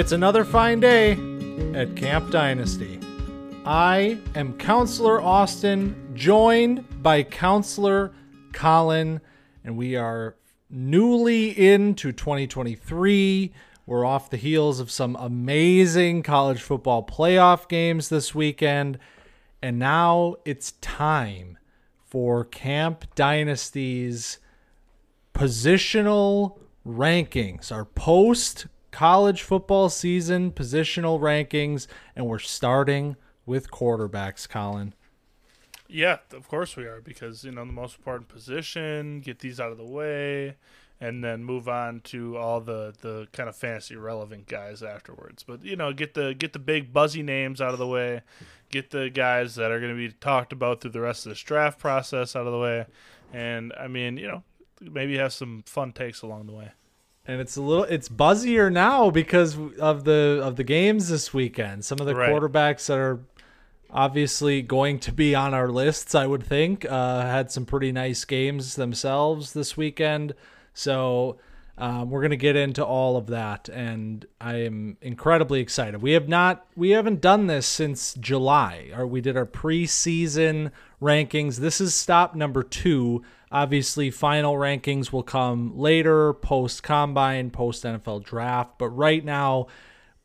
It's another fine day at Camp Dynasty. I am Counselor Austin, joined by Counselor Collin, and we are newly into 2023. We're off the heels of some amazing college football playoff games this weekend, and now it's time for Camp Dynasty's positional rankings, our post college football season positional rankings, and we're starting with quarterbacks, Collin. Yeah, of course we are because you know the most important position, get these out of the way, and then move on to all the the kind of fantasy relevant guys afterwards. But you know, get the get the big buzzy names out of the way, get the guys that are going to be talked about through the rest of this draft process out of the way, and I mean, you know, maybe have some fun takes along the way and it's a little it's buzzier now because of the of the games this weekend. Some of the right. quarterbacks that are obviously going to be on our lists, I would think, uh, had some pretty nice games themselves this weekend. So um, we're going to get into all of that, and I am incredibly excited. We have not we haven't done this since July. Or we did our preseason rankings. This is stop number two. Obviously, final rankings will come later, post combine, post NFL draft. But right now,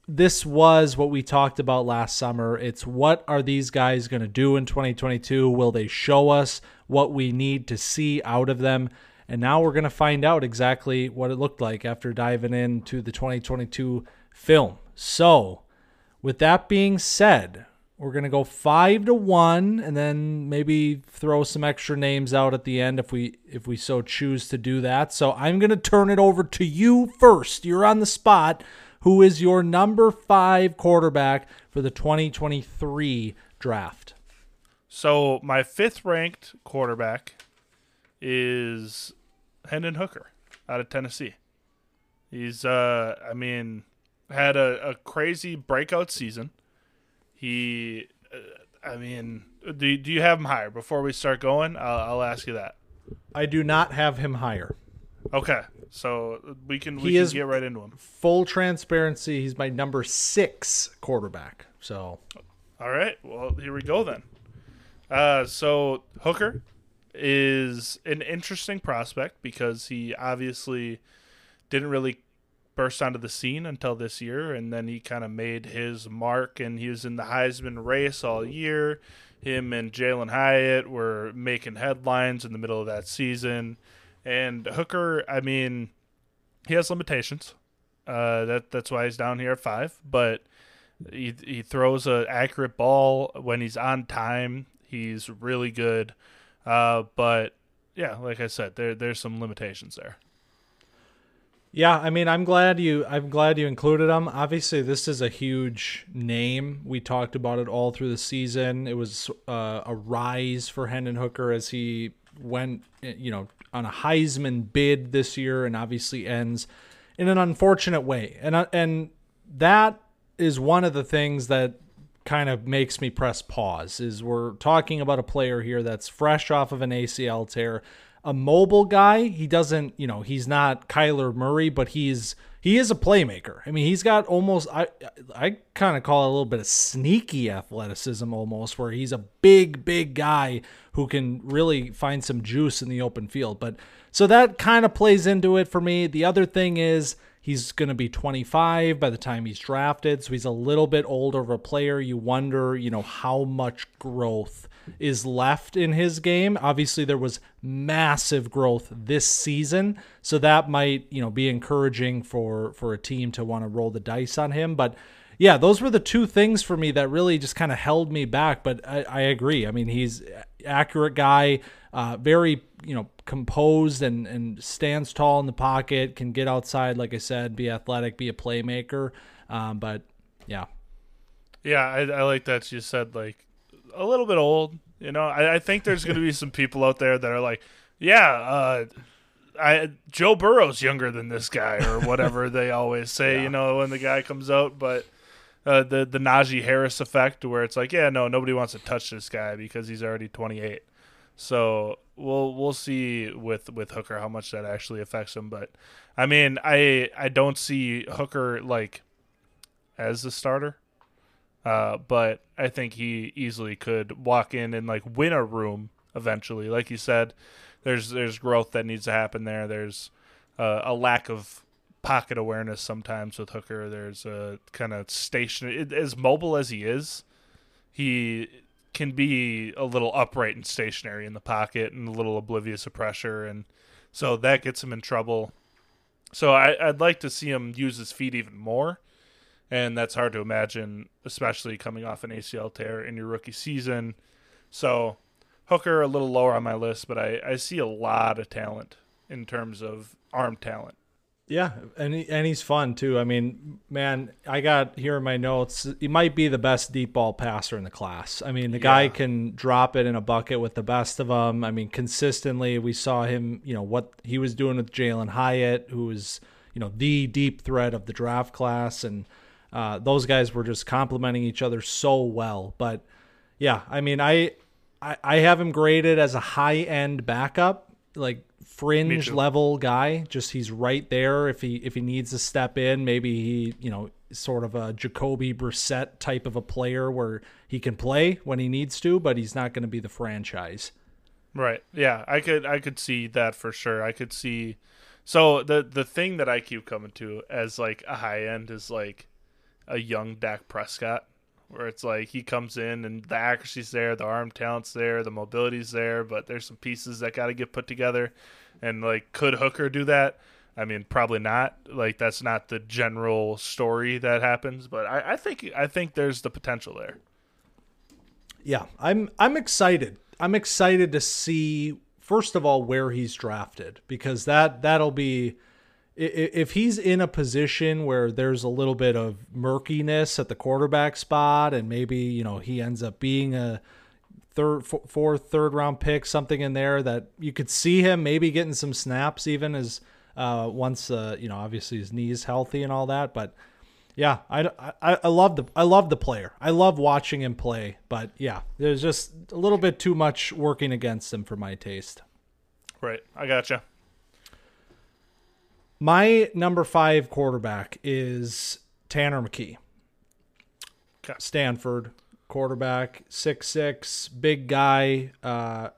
this was what we talked about last summer. It's what are these guys going to do in 2022? Will they show us what we need to see out of them? And now we're going to find out exactly what it looked like after diving into the 2022 film. So, with that being said, we're gonna go five to one, and then maybe throw some extra names out at the end if we if we so choose to do that. So I'm gonna turn it over to you first. You're on the spot. Who is your number five quarterback for the 2023 draft? So my fifth ranked quarterback is Hendon Hooker out of Tennessee. He's uh I mean had a, a crazy breakout season he, uh, I mean, do do you have him higher? Before we start going, I'll, I'll ask you that. I do not have him higher. Okay, so we can we he can get right into him. Full transparency, he's my number six quarterback. So, all right, well here we go then. Uh, so Hooker is an interesting prospect because he obviously didn't really burst onto the scene until this year, and then he kind of made his mark, and he was in the Heisman race all year. Him and Jalin Hyatt were making headlines in the middle of that season, and Hooker, I mean, he has limitations. Uh, that that's why he's down here at five, but he he throws a accurate ball when he's on time. He's really good, uh, but yeah, like I said, there there's some limitations there. Yeah, I mean, I'm glad you I'm glad you included him. Obviously, this is a huge name. We talked about it all through the season. It was uh, a rise for Hendon Hooker as he went, you know, on a Heisman bid this year, and obviously ends in an unfortunate way. And uh, and that is one of the things that kind of makes me press pause. Is we're talking about a player here that's fresh off of an ACL tear a mobile guy. He doesn't, you know, he's not Kyler Murray, but he's he is a playmaker. I mean, he's got almost I I kind of call it a little bit of sneaky athleticism almost where he's a big big guy who can really find some juice in the open field. But so that kind of plays into it for me. The other thing is he's going to be 25 by the time he's drafted, so he's a little bit older of a player. You wonder, you know, how much growth is left in his game. Obviously, there was massive growth this season, so that might you know be encouraging for for a team to want to roll the dice on him. But yeah, those were the two things for me that really just kind of held me back. But I, I agree. I mean, he's accurate guy, uh, very you know composed and and stands tall in the pocket, can get outside, like I said, be athletic, be a playmaker. Um, but yeah, yeah, I, I like that you said like a little bit old. You know, I, I think there's going to be some people out there that are like, yeah, uh, I Joe Burrow's younger than this guy or whatever they always say. Yeah. You know, when the guy comes out, but. Uh, the the Najee Harris effect, where it's like, yeah, no, nobody wants to touch this guy because he's already 28. So we'll we'll see with with Hooker how much that actually affects him. But I mean, I I don't see Hooker like as the starter. Uh, but I think he easily could walk in and like win a room eventually. Like you said, there's there's growth that needs to happen there. There's uh, a lack of pocket awareness sometimes with Hooker. There's a kind of station as mobile as he is, he can be a little upright and stationary in the pocket and a little oblivious of pressure, and so that gets him in trouble. So I, I'd like to see him use his feet even more, and that's hard to imagine, especially coming off an ACL tear in your rookie season. So Hooker a little lower on my list, but I, I see a lot of talent in terms of arm talent. Yeah, and he, and he's fun too. I mean, man, I got here in my notes. He might be the best deep ball passer in the class. I mean, the yeah. guy can drop it in a bucket with the best of them. I mean, consistently, we saw him. You know what he was doing with Jalin Hyatt, who was you know the deep threat of the draft class, and uh, those guys were just complementing each other so well. But yeah, I mean, I I, I have him graded as a high end backup, like fringe level guy. Just he's right there. If he if he needs to step in, maybe he you know sort of a Jacoby Brissett type of a player where he can play when he needs to, but he's not going to be the franchise. Right. Yeah, I could I could see that for sure. I could see. So the the thing that I keep coming to as like a high end is like a young Dak Prescott where it's like he comes in and the accuracy's there, the arm talent's there, the mobility's there, but there's some pieces that got to get put together. And like, could Hooker do that? I mean, probably not. Like, that's not the general story that happens, but I, I think I think there's the potential there. Yeah, I'm I'm excited. I'm excited to see first of all where he's drafted because that that'll be if he's in a position where there's a little bit of murkiness at the quarterback spot and maybe you know he ends up being a third fourth third round pick something in there that you could see him maybe getting some snaps even as uh, once uh, you know obviously his knees healthy and all that but yeah I, I, I love the I love the player. I love watching him play but yeah there's just a little bit too much working against him for my taste. Right. I gotcha my number five quarterback is Tanner McKee. Okay. Stanford quarterback, six six, big guy, a uh,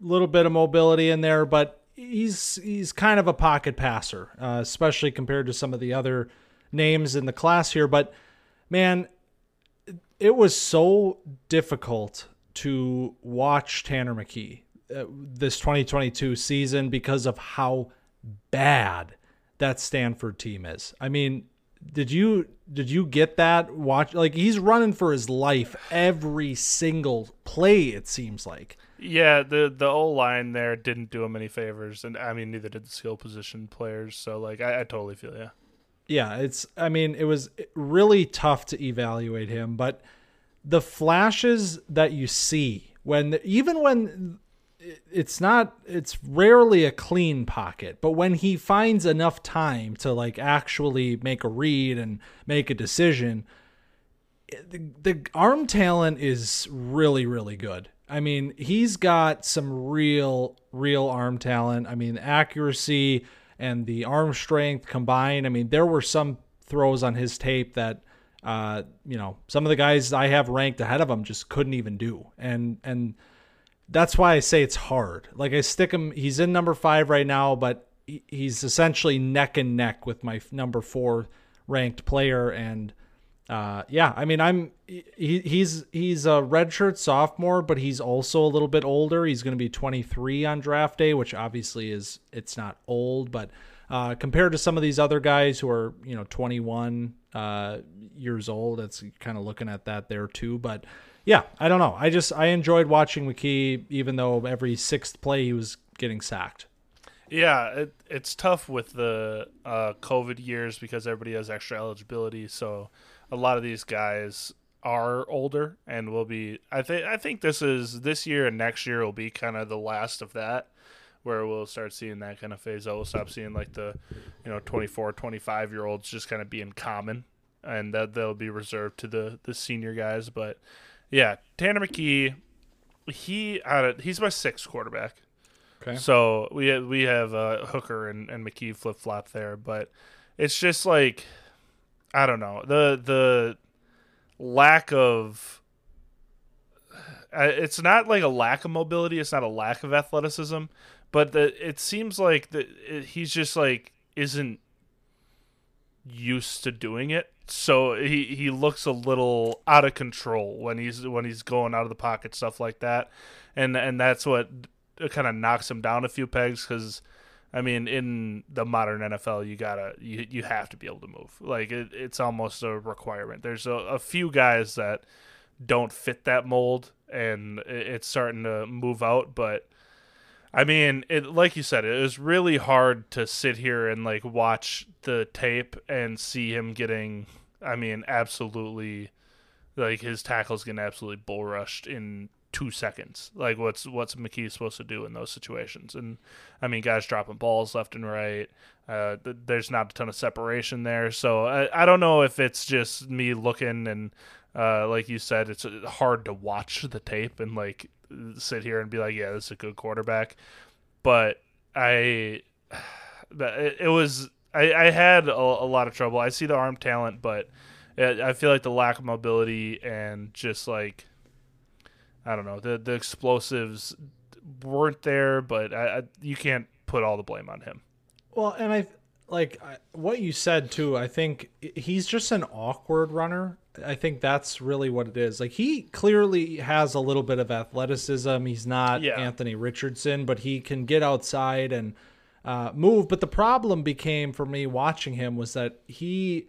little bit of mobility in there, but he's he's kind of a pocket passer, uh, especially compared to some of the other names in the class here. But man, it was so difficult to watch Tanner McKee uh, this 2022 season because of how bad that Stanford team is. I mean, did you did you get that watch like he's running for his life every single play it seems like. Yeah, the the O line there didn't do him any favors and I mean neither did the skill position players, so like I, I totally feel yeah. Yeah, it's I mean it was really tough to evaluate him, but the flashes that you see when even when it's not it's rarely a clean pocket but when he finds enough time to like actually make a read and make a decision the, the arm talent is really really good. I mean he's got some real real arm talent. I mean accuracy and the arm strength combined i mean there were some throws on his tape that uh you know some of the guys i have ranked ahead of him just couldn't even do. And and that's why I say it's hard. Like I stick him, he's in number five right now, but he's essentially neck and neck with my number four ranked player. And uh, yeah, I mean, I'm he, he's he's a redshirt sophomore, but he's also a little bit older. He's going to be 23 on draft day, which obviously is it's not old, but uh, compared to some of these other guys who are you know 21 uh, years old, it's kind of looking at that there too. But yeah, I don't know. I just I enjoyed watching McKee, even though every sixth play he was getting sacked. Yeah, it, it's tough with the uh, COVID years because everybody has extra eligibility. So a lot of these guys are older and will be. I think I think this is this year and next year will be kind of the last of that, where we'll start seeing that kind of phase out. We'll stop seeing like the, you know, 24, 25 year olds just kind of being common, and that they'll be reserved to the the senior guys. But yeah, Tanner McKee, he had he's my sixth quarterback. Okay. So we have, we have uh, Hooker and, and McKee flip flop there, but it's just like I don't know the the lack of uh, it's not like a lack of mobility. It's not a lack of athleticism, but the, it seems like that he's just like isn't used to doing it. So he, he looks a little out of control when he's when he's going out of the pocket stuff like that, and and that's what kind of knocks him down a few pegs because. I mean, in the modern NFL, you gotta you you have to be able to move. Like it, it's almost a requirement. There's a, a few guys that don't fit that mold, and it's starting to move out. But I mean, it like you said, it was really hard to sit here and like watch the tape and see him getting. I mean, absolutely, like his tackles getting absolutely bull rushed in two seconds. Like what's what's McKee supposed to do in those situations? And I mean, guys dropping balls left and right. Uh, th- there's not a ton of separation there, so I, I don't know if it's just me looking and uh, like you said, it's uh, hard to watch the tape and like sit here and be like, yeah, this is a good quarterback. But I, it was I, I had a, a, lot of trouble. I see the arm talent, but I feel like the lack of mobility and just like I don't know the the explosives weren't there. But I, I, you can't put all the blame on him. Well, and I like what you said too. I think he's just an awkward runner. I think that's really what it is. Like he clearly has a little bit of athleticism. He's not yeah. Anthony Richardson, but he can get outside and uh, move. But the problem became for me watching him was that he,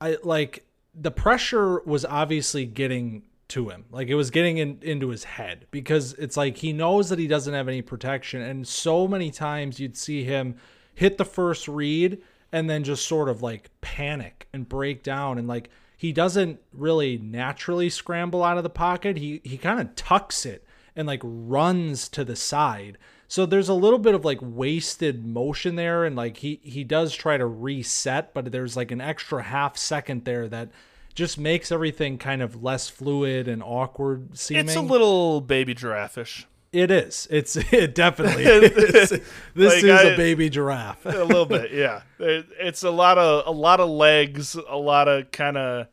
I like the pressure was obviously getting to him. Like it was getting in, into his head because it's like he knows that he doesn't have any protection, and so many times you'd see him hit the first read and then just sort of like panic and break down and like he doesn't really naturally scramble out of the pocket. He he kind of tucks it and like runs to the side. So there's a little bit of like wasted motion there and like he he does try to reset, but there's like an extra half second there that just makes everything kind of less fluid and awkward seeming. It's a little baby giraffe-ish. It is. It's it definitely is. This like is I, a baby giraffe. a little bit, yeah. It, it's a lot of a lot of legs, a lot of kind of,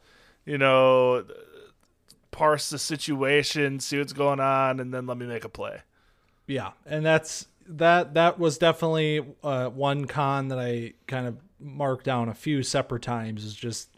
you know, parse the situation, see what's going on, and then let me make a play. Yeah, and that's that. That was definitely uh, one con that I kind of marked down a few separate times. Is just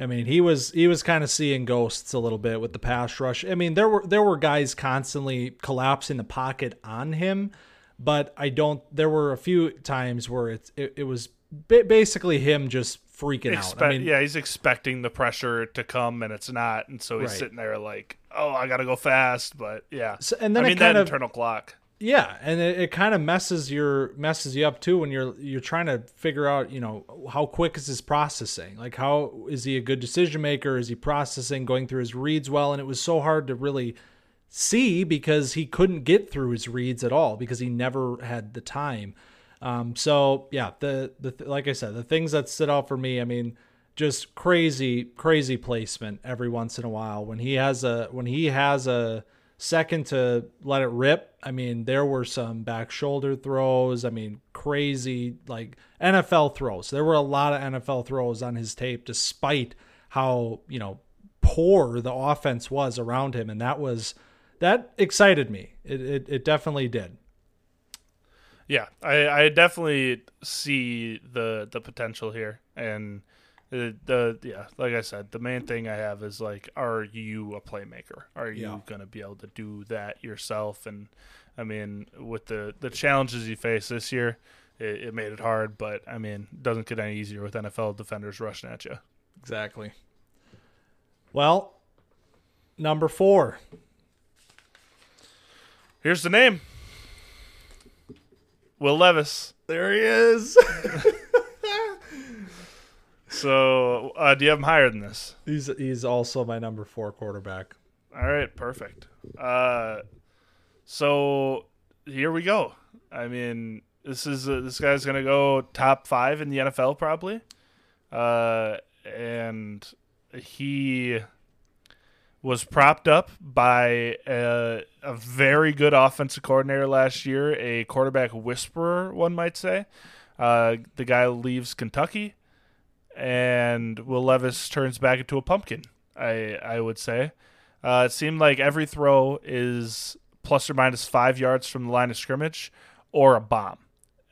I mean, he was he was kind of seeing ghosts a little bit with the pass rush. I mean, there were there were guys constantly collapsing the pocket on him, but I don't. There were a few times where it's it, it was basically him just freaking Expect, out. I mean, yeah, he's expecting the pressure to come and it's not, and so he's right. sitting there like, "Oh, I got to go fast." But yeah, so, and then I mean that of, internal clock. Yeah, and it, it kind of messes your messes you up too when you're you're trying to figure out, you know, how quick is his processing? Like how is he a good decision maker? Is he processing, going through his reads well? And it was so hard to really see because he couldn't get through his reads at all because he never had the time. Um, so yeah, the the like I said, the things that stood out for me, I mean, just crazy crazy placement every once in a while when he has a when he has a second to let it rip. I mean, there were some back shoulder throws. I mean, crazy like NFL throws. There were a lot of NFL throws on his tape, despite how you know poor the offense was around him, and that was that excited me. It it, it definitely did. Yeah, I, I definitely see the the potential here, and the, the yeah, like I said, the main thing I have is like, are you a playmaker? Are you yeah. gonna be able to do that yourself? And I mean, with the the challenges you face this year, it, it made it hard. But I mean, doesn't get any easier with NFL defenders rushing at you. Exactly. Well, number four. Here's the name. Will Levis. There he is. So, uh, do you have him higher than this? He's he's also my number four quarterback. All right, perfect. Uh, so here we go. I mean, this is uh, this guy's gonna go top five in the NFL probably, uh, and he was propped up by a, a very good offensive coordinator last year, a quarterback whisperer, one might say. Uh, the guy leaves Kentucky and Will Levis turns back into a pumpkin. I I would say. Uh, it seemed like every throw is plus or minus five yards from the line of scrimmage or a bomb.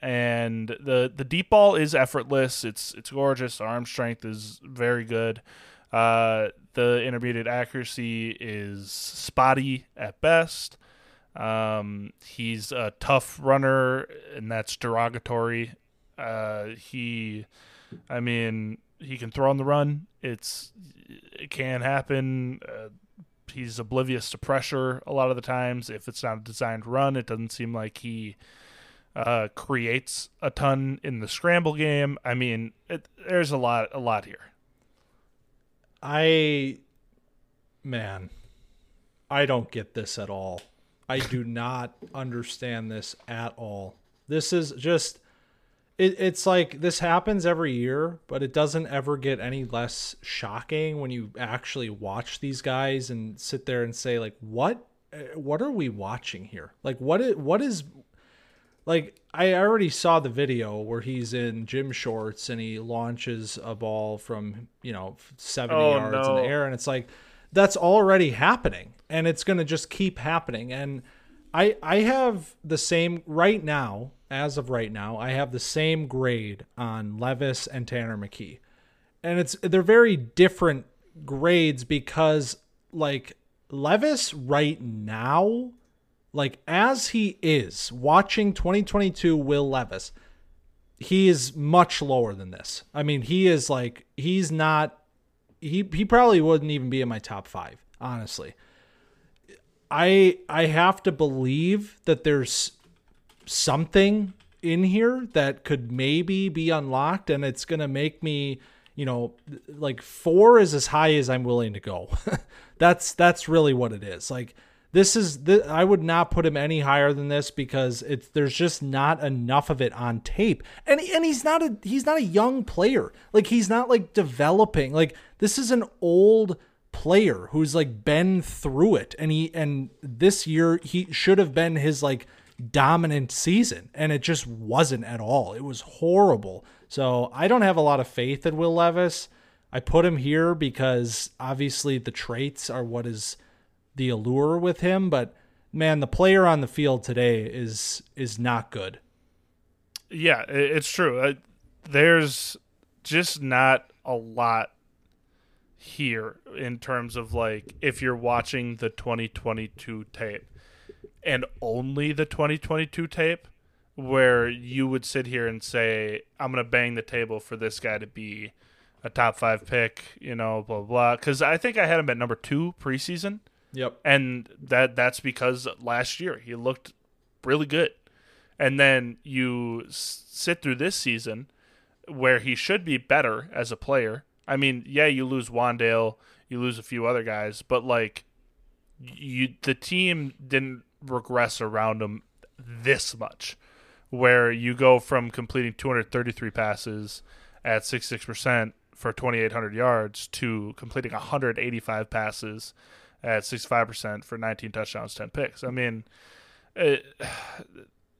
And the the deep ball is effortless. It's it's gorgeous. Arm strength is very good. Uh, the intermediate accuracy is spotty at best. Um, he's a tough runner, and that's derogatory. Uh, he, I mean, he can throw on the run. It's it can happen. Uh, he's oblivious to pressure a lot of the times. If it's not a designed run, it doesn't seem like he uh, creates a ton in the scramble game. I mean, it, there's a lot, a lot here. I, man, I don't get this at all. I do not understand this at all. This is just it, it's like this happens every year, but it doesn't ever get any less shocking when you actually watch these guys and sit there and say like, what, uh, what are we watching here? Like, what is, what is, like, I already saw the video where he's in gym shorts and he launches a ball from you know seventy oh, yards no. in the air, and it's like that's already happening, and it's gonna just keep happening, and. I, I have the same right now as of right now, I have the same grade on Levis and Tanner McKee. And it's they're very different grades because like Levis right now, like as he is watching 2022 Will Levis, he is much lower than this. I mean, he is like he's not he he probably wouldn't even be in my top 5, honestly. I I have to believe that there's something in here that could maybe be unlocked and it's going to make me you know like 4 is as high as I'm willing to go. That's that's really what it is. Like this is th- I would not put him any higher than this because it's there's just not enough of it on tape. And and he's not a he's not a young player. Like he's not like developing. Like this is an old player who's like been through it and he and this year he should have been his like dominant season, and it just wasn't at all. It was horrible. So I don't have a lot of faith in Will Levis. I put him here because obviously the traits are what is the allure with him, but man, the player on the field today is is not good. Yeah, it's true. There's just not a lot here in terms of like if you're watching the 2022 tape and only the 2022 tape where you would sit here and say, I'm going to bang the table for this guy to be a top five pick, you know, blah, blah. Because I think I had him at number two preseason. Yep. And that that's because last year he looked really good. And then you sit through this season where he should be better as a player. I mean, yeah, you lose Wan'Dale, you lose a few other guys, but like you the team didn't regress around him this much, where you go from completing 233 passes at 66% for 2,800 yards to completing 185 passes at 65% for 19 touchdowns, 10 picks. I mean, it,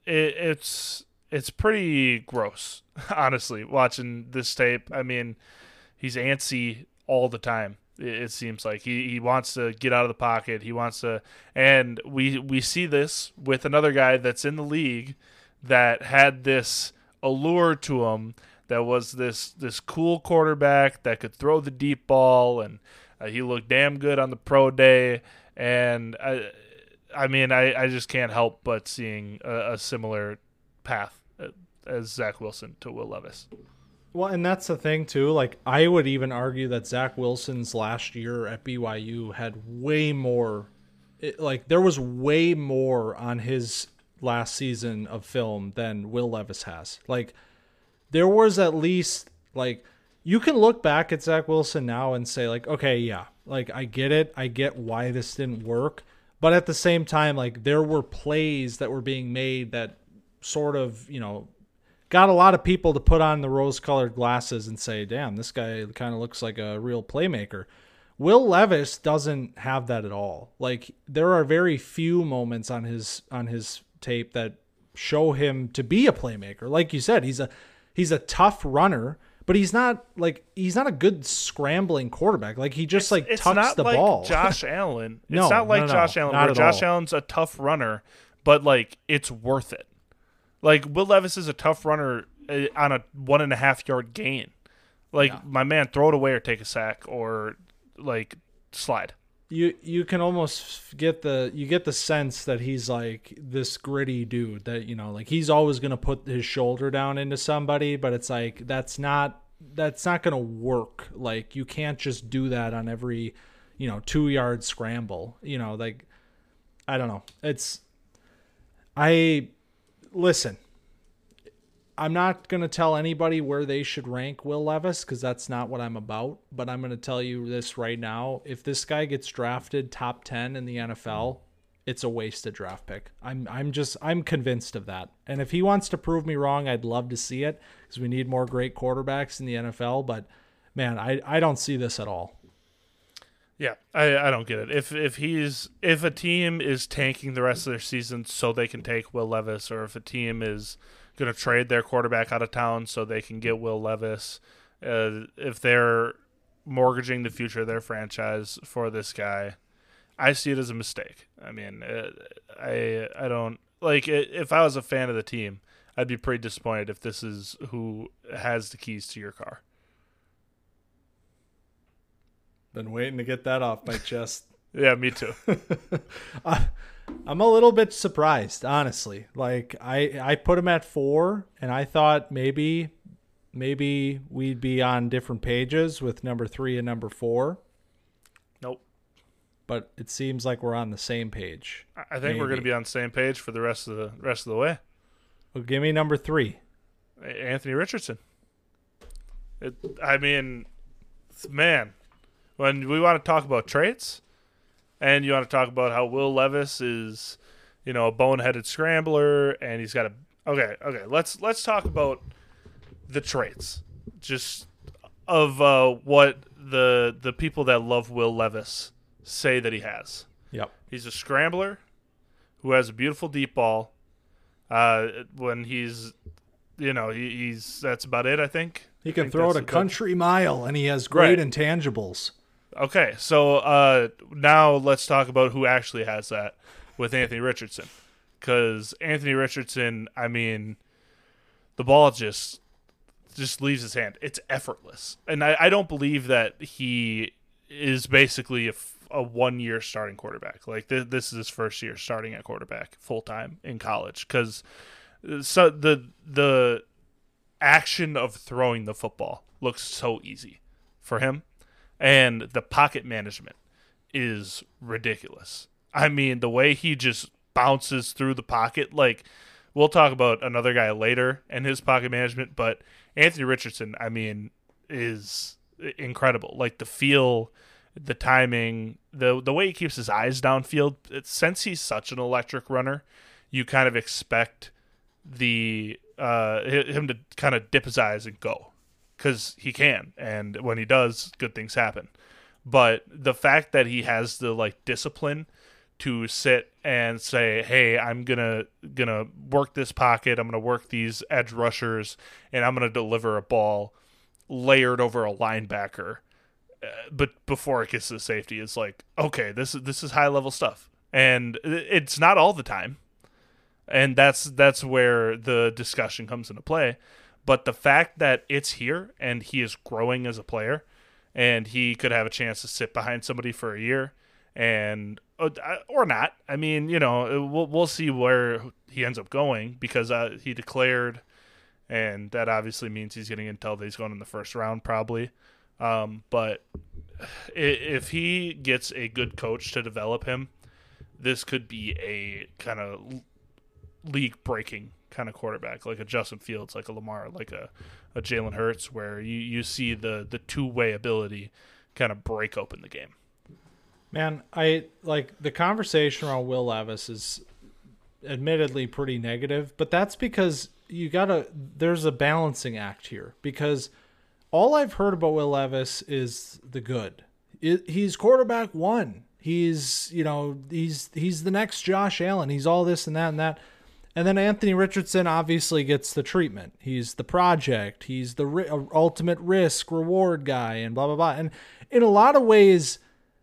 it, it's it's pretty gross, honestly, watching this tape. I mean, he's antsy all the time it seems like he, he wants to get out of the pocket. He wants to, and we we see this with another guy that's in the league that had this allure to him that was this this cool quarterback that could throw the deep ball and uh, he looked damn good on the pro day and I I mean I, I just can't help but seeing a, a similar path uh, as Zach Wilson to Will Levis. Well, and that's the thing too. Like I would even argue that Zach Wilson's last year at BYU had way more. It, like there was way more on his last season of film than Will Levis has. Like there was at least like you can look back at Zach Wilson now and say like, okay, yeah, like I get it, I get why this didn't work, but at the same time, like there were plays that were being made that sort of you know got a lot of people to put on the rose colored glasses and say, damn, this guy kind of looks like a real playmaker. Will Levis doesn't have that at all. Like there are very few moments on his on his tape that show him to be a playmaker. Like you said, he's a he's a tough runner, but he's not like he's not a good scrambling quarterback. Like he just like it's tucks not the like ball. Josh Allen. It's No, not like no, no, Josh Allen, not where Josh all. Allen's a tough runner, but like it's worth it. Like Will Levis is a tough runner uh, on a one and a half yard gain. Like Yeah. my man, throw it away or take a sack or like slide. you you can almost get the you get the sense that he's like this gritty dude that you know like he's always going to put his shoulder down into somebody but it's like that's not that's not going to work like you can't just do that on every you know 2 yard scramble you know like i don't know it's i listen I'm not going to tell anybody where they should rank Will Levis because that's not what I'm about. But I'm going to tell you this right now. If this guy gets drafted top 10 in the NFL, it's a wasted draft pick. I'm I'm just I'm convinced of that. And if he wants to prove me wrong, I'd love to see it because we need more great quarterbacks in the NFL. But man, I, I don't see this at all. Yeah, I, I don't get it. If if he's if a team is tanking the rest of their season so they can take Will Levis, or if a team is going to trade their quarterback out of town so they can get Will Levis, uh, if they're mortgaging the future of their franchise for this guy, I see it as a mistake. I mean, uh, I I don't like if I was a fan of the team, I'd be pretty disappointed if this is who has the keys to your car. Been waiting to get that off my chest. Yeah, me too. I- I'm a little bit surprised, honestly. Like I I put him at 4 and I thought maybe maybe we'd be on different pages with number 3 and number 4, nope. but it seems like we're on the same page. I think we're going to be on the same page for the rest of the rest of the way. Well, give me number 3. Anthony Richardson. It, I mean, man, when we want to talk about traits, and you want to talk about how Will Levis is, you know, a boneheaded scrambler, and he's got a okay, okay. Let's let's talk about the traits, just of uh, what the the people that love Will Levis say that he has. Yep. He's a scrambler who has a beautiful deep ball. Uh, when he's, you know, he, he's that's about it. I think He can throw it a country mile and he has great Right. intangibles. Okay, so uh, now let's talk about who actually has that with Anthony Richardson, because Anthony Richardson, I mean, the ball just just leaves his hand. It's effortless, and I, I don't believe that he is basically a, a one year starting quarterback. Like th- this is his first year starting at quarterback full time in college, because so the the action of throwing the football looks so easy for him and the pocket management is ridiculous. I mean, the way he just bounces through the pocket, like we'll talk about another guy later and his pocket management, but Anthony Richardson, I mean, is incredible. Like the feel, the timing, the the way he keeps his eyes downfield. It's, since he's such an electric runner, you kind of expect the uh him to kind of dip his eyes and go because he can and when he does good things happen. But the fact that he has the like discipline to sit and say hey i'm gonna gonna work this pocket i'm gonna work these edge rushers and i'm gonna deliver a ball layered over a linebacker uh, but before it gets to safety it's like okay this is this is high level stuff. And it's not all the time. And that's that's where the discussion comes into play but the fact that it's here and he is growing as a player and he could have a chance to sit behind somebody for a year and uh, or not. I mean you know we'll we'll see where he ends up going because uh, he declared and that obviously means he's getting intel that he's going in the first round probably. Um, but if he gets a good coach to develop him this could be a kind of league breaking kind of quarterback, like a Justin Fields, like a Lamar, like a, a Jalen Hurts, where you, you see the, the two way ability kind of break open the game. Man, I like the conversation around Will Levis is admittedly pretty negative, but that's because you gotta there's a balancing act here because all I've heard about Will Levis is the good. He's quarterback one. He's you know he's he's the next Josh Allen. He's all this and that and that. And then Anthony Richardson obviously gets the treatment. He's the project. He's the ri- uh, ultimate risk reward guy, and blah blah blah. And in a lot of ways,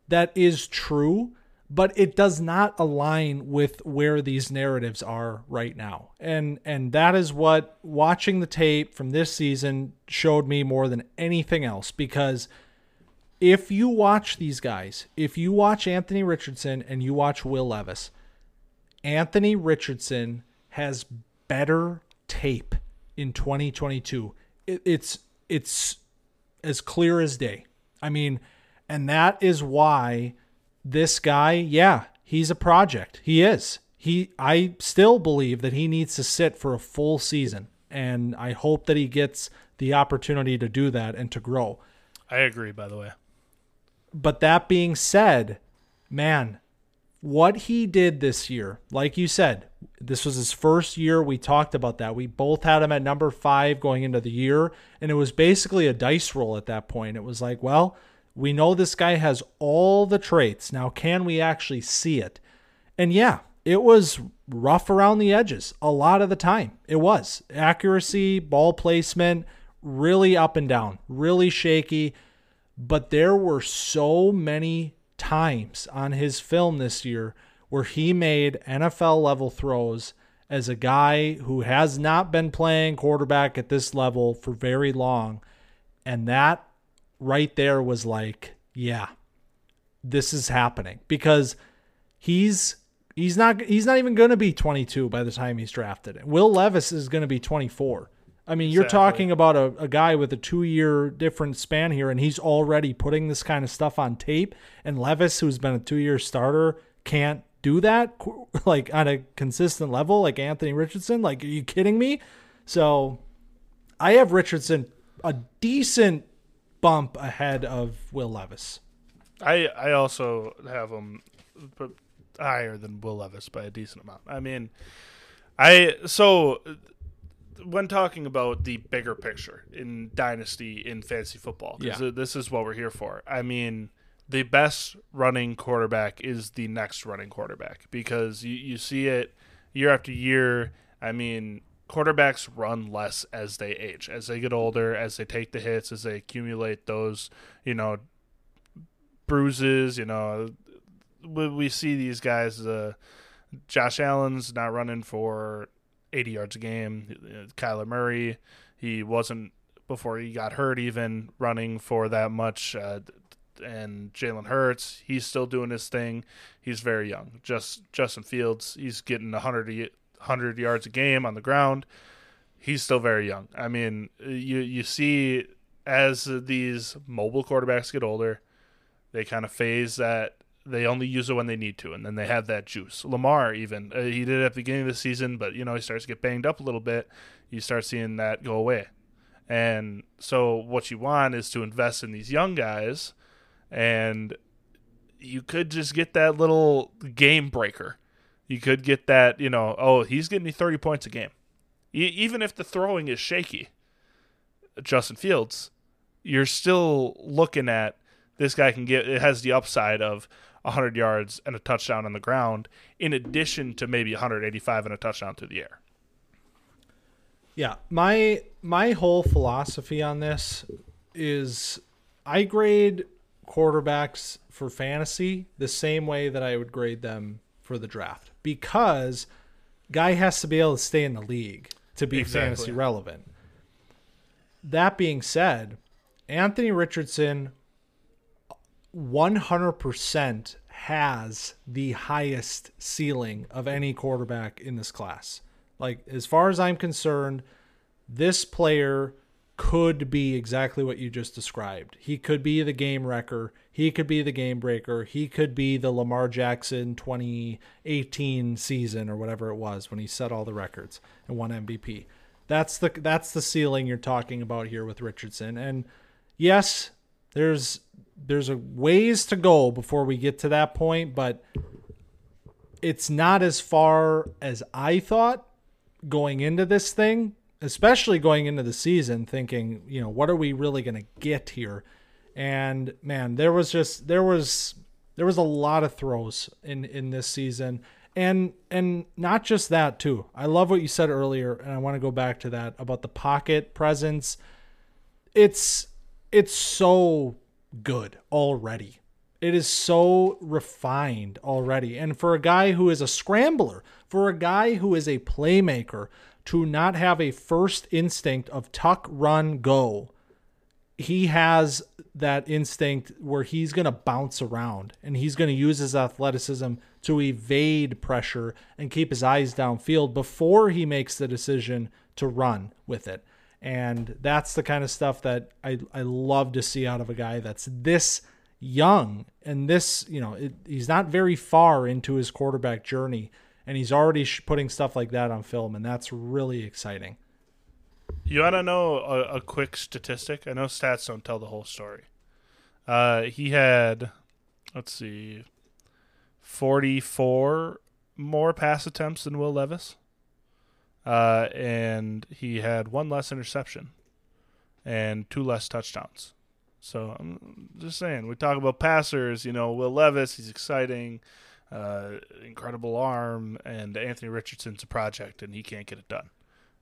that is true, but it does not align with where these narratives are right now. And and that is what watching the tape from this season showed me more than anything else because if you watch these guys, if you watch Anthony Richardson and you watch Will Levis, Anthony Richardson has better tape in 2022. It, it's it's as clear as day. I mean, and that is why this guy, yeah, he's a project. He is. He I still believe that he needs to sit for a full season and I hope that he gets the opportunity to do that and to grow. I agree by the way. But that being said, man, what he did this year, like you said, this was his first year. We talked about that. We both had him at number five going into the year, and it was basically a dice roll at that point. It was like, well, we know this guy has all the traits. Now, can we actually see it? And yeah, it was rough around the edges a lot of the time. It was accuracy, ball placement, really up and down, really shaky. But there were so many times on his film this year where he made NFL level throws as a guy who has not been playing quarterback at this level for very long. And that right there was like, yeah, this is happening because he's he's not he's not even going to be 22 by the time he's drafted. Will Levis is going to be 24. I mean, you're talking about a, a guy with a two year different span here, and he's already putting this kind of stuff on tape. And Levis, who's been a two year starter, can't do that like on a consistent level, like Anthony Richardson. Like, are you kidding me? So I have Richardson a decent bump ahead of Will Levis. I I also have him higher than Will Levis by a decent amount. I mean, I so when talking about the bigger picture in dynasty in fantasy football, yeah. this is what we're here for. I mean, the best running quarterback is the next running quarterback because you, you see it year after year. I mean, quarterbacks run less as they age, as they get older, as they take the hits, as they accumulate those, you know, bruises. You know, we, see these guys. Uh, Josh Allen's not running for 80 yards a game. Kyler Murray, he wasn't before he got hurt even running for that much. Uh, and Jalen Hurts, he's still doing his thing. He's very young. Just Justin Fields, he's getting 100, 100 yards a game on the ground. He's still very young. I mean, you you see as these mobile quarterbacks get older, they kind of phase that they only use it when they need to, and then they have that juice. Lamar, even uh, he did it at the beginning of the season, but you know he starts to get banged up a little bit. You start seeing that go away, and so what you want is to invest in these young guys, and you could just get that little game breaker. You could get that, you know, oh, he's getting me thirty points a game, e- even if the throwing is shaky. Justin Fields, you're still looking at this guy can get. It has the upside of 100 yards and a touchdown on the ground, in addition to maybe 185 and a touchdown through the air. Yeah, my my whole philosophy on this is I grade quarterbacks for fantasy the same way that I would grade them for the draft because guy has to be able to stay in the league to be exactly. fantasy relevant. That being said, Anthony Richardson 100% has the highest ceiling of any quarterback in this class. Like, as far as I'm concerned, this player could be exactly what you just described. He could be the game wrecker. He could be the game breaker. He could be the Lamar Jackson 2018 season or whatever it was when he set all the records and won MVP. That's the that's the ceiling you're talking about here with Richardson. And yes, there's there's a ways to go before we get to that point, but it's not as far as I thought going into this thing, especially going into the season, thinking, you know, what are we really going to get here? And man, there was just there was There was a lot of throws in in this season. And and not just that too. I love what you said earlier and I want to go back to that about the pocket presence. It's it's so good already. It is so refined already. And for a guy who is a scrambler, for a guy who is a playmaker, to not have a first instinct of tuck, run, go, he has that instinct where he's going to bounce around and he's going to use his athleticism to evade pressure and keep his eyes downfield before he makes the decision to run with it. And that's the kind of stuff that I, I love to see out of a guy that's this young and this, you know, it, he's not very far into his quarterback journey and he's already sh- putting stuff like that on film and that's really exciting. You want to know a, a, quick statistic? I know stats don't tell the whole story. Uh, he had, let's see, 44 more pass attempts than Will Levis. Uh, and he had one less interception and two less touchdowns. So I'm just saying, we talk about passers, you know, Will Levis, he's exciting, uh, incredible arm, and Anthony Richardson's a project, and he can't get it done.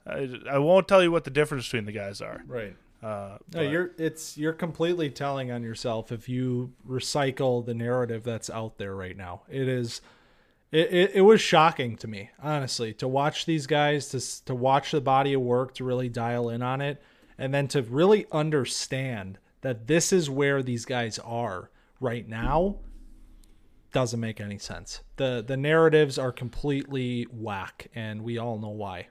I, I won't tell you what the difference between the guys are. Right. Uh, no, you're it's you're completely telling on yourself if you recycle the narrative that's out there right now. It is it, it, it was shocking to me, honestly, to watch these guys to to watch the body of work to really dial in on it and then to really understand that this is where these guys are right now doesn't make any sense. The the narratives are completely whack and we all know why.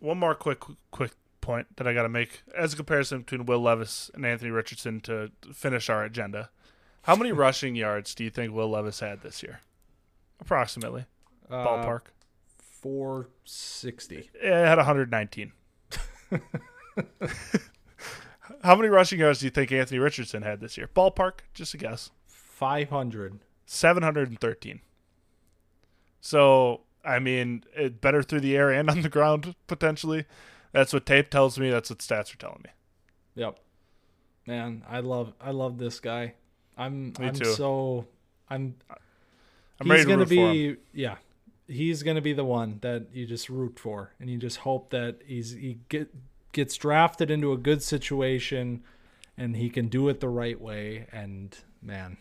One more quick quick point that I got to make as a comparison between Will Levis and Anthony Richardson to finish our agenda. How many rushing yards do you think Will Levis had this year? Approximately. Uh, Ballpark. 460. Yeah, it had 119. How many rushing yards do you think Anthony Richardson had this year? Ballpark, just a guess. 500. 713. So, I mean, it better through the air and on the ground potentially. That's what tape tells me. That's what stats are telling me. Yep. Man, I love I love this guy. I'm me I'm too. so I'm I'm he's ready to gonna be yeah. He's gonna be the one that you just root for and you just hope that he's he get gets drafted into a good situation and he can do it the right way and man.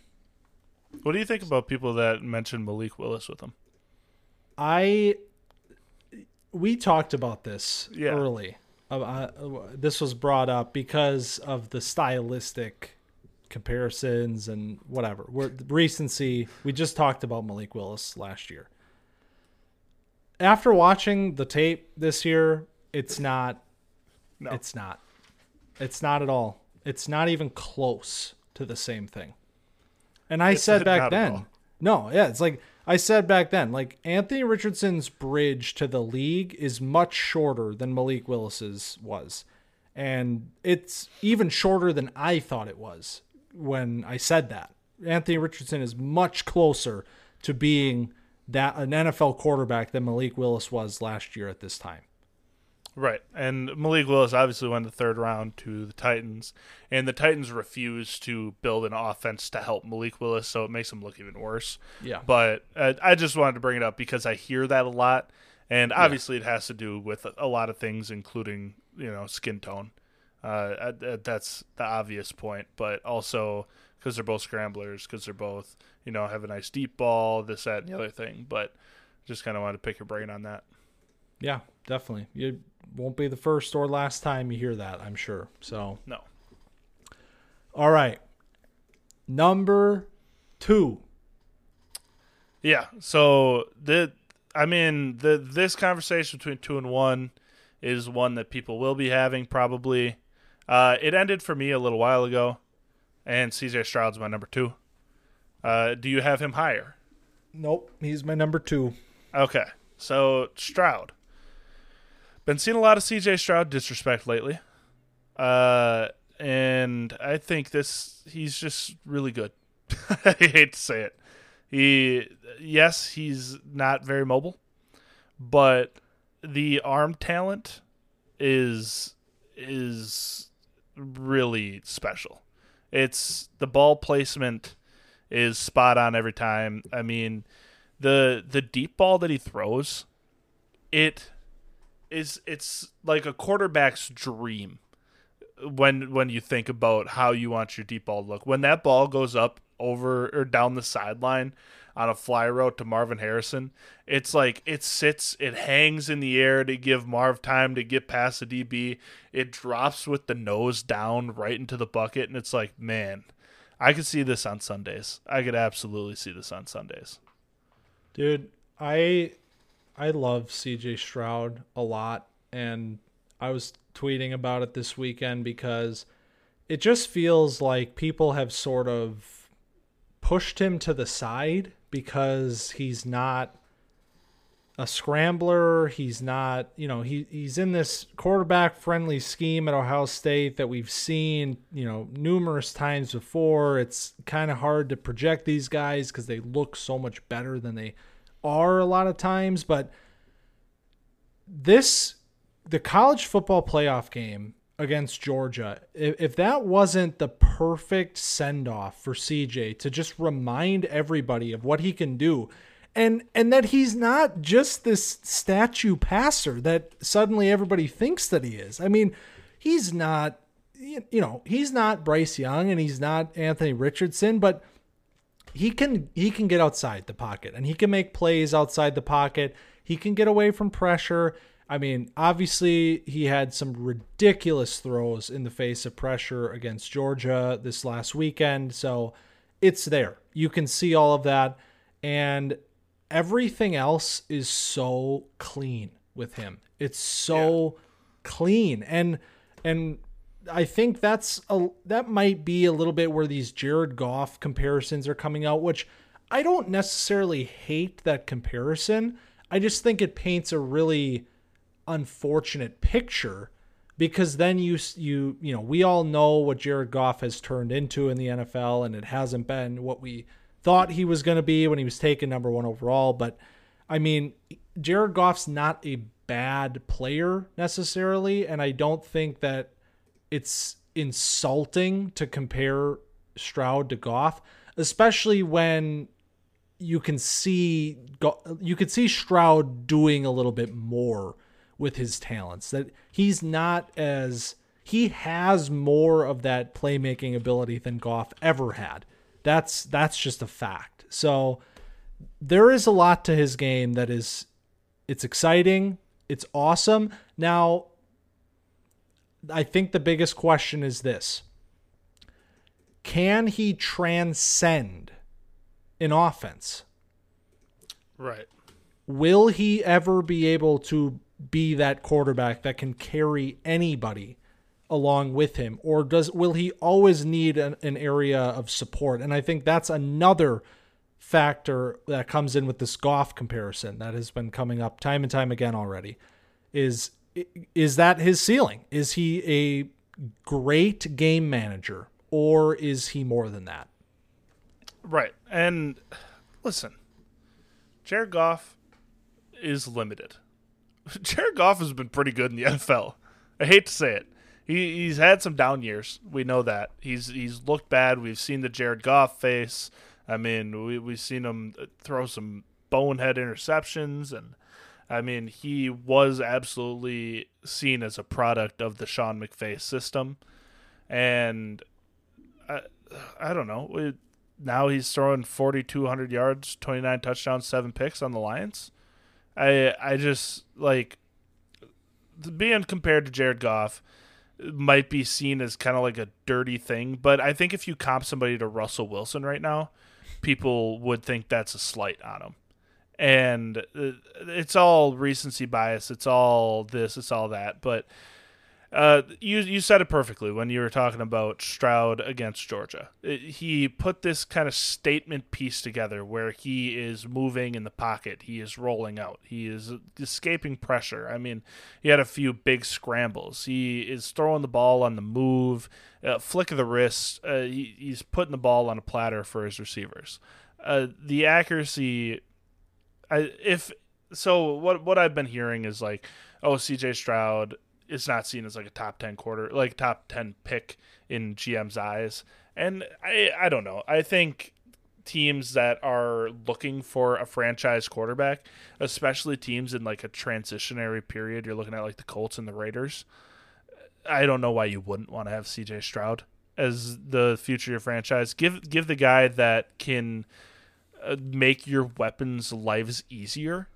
What do you think about people that mention Malik Willis with him? I we talked about this Yeah. early. Uh, uh, this was brought up because of the stylistic comparisons and whatever. We're, recency. We just talked about Malik Willis last year. After watching the tape this year, it's not. No. It's not. It's not at all. It's not even close to the same thing. And I It's said back then, no, yeah, it's like I said back then, like Anthony Richardson's bridge to the league is much shorter than Malik Willis's was. And it's even shorter than I thought it was when I said that. Anthony Richardson is much closer to being that an NFL quarterback than Malik Willis was last year at this time. Right. And Malik Willis obviously went the third round to the Titans, and the Titans refused to build an offense to help Malik Willis, so it makes him look even worse. Yeah. But uh, I just wanted to bring it up because I hear that a lot, and obviously it has to do with a- lot of things, including you know skin tone. Uh, that's the obvious point, but also because they're both scramblers, because they're both you know have a nice deep ball, this, that, and the other thing. But just kind of wanted to pick your brain on that. Yeah, definitely. You won't be the first or last time you hear that, I'm sure. So, No. all right. Number two. Yeah. So the I mean the this conversation between two and one is one that people will be having probably. Uh, it ended for me a little while ago, and CJ Stroud's my number two. Uh, do you have him higher? Nope, he's my number two. Okay. So Stroud. Been seeing a lot of CJ Stroud disrespect lately. Uh and I think this he's just really good. I hate to say it. He yes, he's not very mobile, but the arm talent is is really special. It's the ball placement is spot on every time. I mean, the the deep ball that he throws, it is it's like a quarterback's dream when when you think about how you want your deep ball to look. When that ball goes up over or down the sideline on a fly route to Marvin Harrison, it's like it sits, it hangs in the air to give Marv time to get past the DB. It drops with the nose down right into the bucket, and it's like, man, I could see this on Sundays. I could absolutely see this on Sundays. Dude, I I love CJ Stroud a lot and I was tweeting about it this weekend because it just feels like people have sort of pushed him to the side because he's not a scrambler. He's not, you know, he he's in this quarterback friendly scheme at Ohio State that we've seen, you know, numerous times before. It's kind of hard to project these guys because they look so much better than they are a lot of times. But this, the college football playoff game against Georgia, if, that wasn't the perfect send off for CJ to just remind everybody of what he can do and and that he's not just this statue passer that suddenly everybody thinks that he is. I mean, he's not you know, he's not Bryce Young and he's not Anthony Richardson, but he can he can get outside the pocket and he can make plays outside the pocket. He can get away from pressure. I mean, obviously he had some ridiculous throws in the face of pressure against Georgia this last weekend, so it's there. You can see all of that and everything else is so clean with him. It's so yeah. clean and and I think that's a that might be a little bit where these Jared Goff comparisons are coming out, which I don't necessarily hate that comparison. I just think it paints a really unfortunate picture because then you you you know we all know what Jared Goff has turned into in the NFL and it hasn't been what we thought he was going to be when he was taken number one overall. But I mean, Jared Goff's not a bad player necessarily, and I don't think that it's insulting to compare Stroud to Goff, especially when you can see you could see Stroud doing a little bit more with his talents. That he's not as he has more of that playmaking ability than Goff ever had. That's that's just a fact. So there is a lot to his game that is it's exciting, it's awesome. Now I think the biggest question is this. Can he transcend an offense? Right. Will he ever be able to be that quarterback that can carry anybody along with him or does will he always need an, an, area of support and i think that's another factor that comes in with this Goff comparison that has been coming up time and time again already is is that his ceiling? Is he a great game manager or is he more than that? Right. And listen jared goff is limited. Jared goff has been pretty good in the nfl i hate to say it. He he's had some down years. We know that. He's he's looked bad. We've seen the Jared Goff face. I mean, we we've seen him throw some bonehead interceptions, and I mean, he was absolutely seen as a product of the Sean McVay system. And I I don't know. We, now he's throwing 4,200 yards, 29 touchdowns, seven picks on the Lions. I I just like being compared to Jared Goff might be seen as kind of like a dirty thing, but I think if you comp somebody to Russell Wilson right now, people would think that's a slight on him. And uh, it's all recency bias. It's all this. It's all that. But uh, you you said it perfectly when you were talking about Stroud against Georgia. It, he put this kind of statement piece together where he is moving in the pocket, he is rolling out, he is escaping pressure. I mean, he had a few big scrambles. He is throwing the ball on the move, uh, flick of the wrist. Uh, he, he's putting the ball on a platter for his receivers. Uh, the accuracy, I, if so, what what I've been hearing is like, oh, C.J. Stroud is not seen as like a top 10 quarter like top 10 pick in GM's eyes and I I don't know I think teams that are looking for a franchise quarterback, especially teams in like a transitionary period. You're looking at like the Colts and the Raiders. I don't know why you wouldn't want to have CJ Stroud as the future of your franchise. Give give the guy that can Uh, make your weapons' lives easier.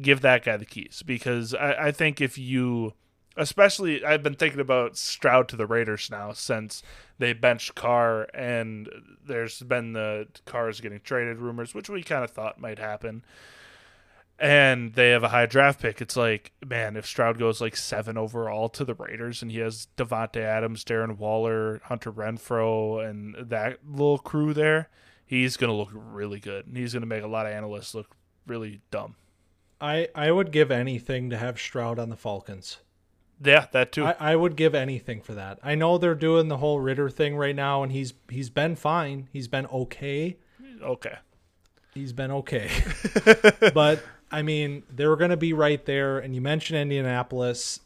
Give that guy the keys because I, I think if you especially I've been thinking about Stroud to the Raiders now since they benched Carr and there's been the Carr's getting traded rumors, which we kind of thought might happen. And they have a high draft pick. It's like, man, if Stroud goes like seven overall to the Raiders and he has Davante Adams, Darren Waller, Hunter Renfrow, and that little crew there, he's gonna look really good. And he's gonna make a lot of analysts look really dumb. I I would give anything to have Stroud on the Falcons. Yeah, that too. I, I would give anything for that. I know they're doing the whole Ridder thing right now, and he's he's been fine. He's been okay. okay. He's been okay. but I mean, they're going to be right there. And you mentioned Indianapolis.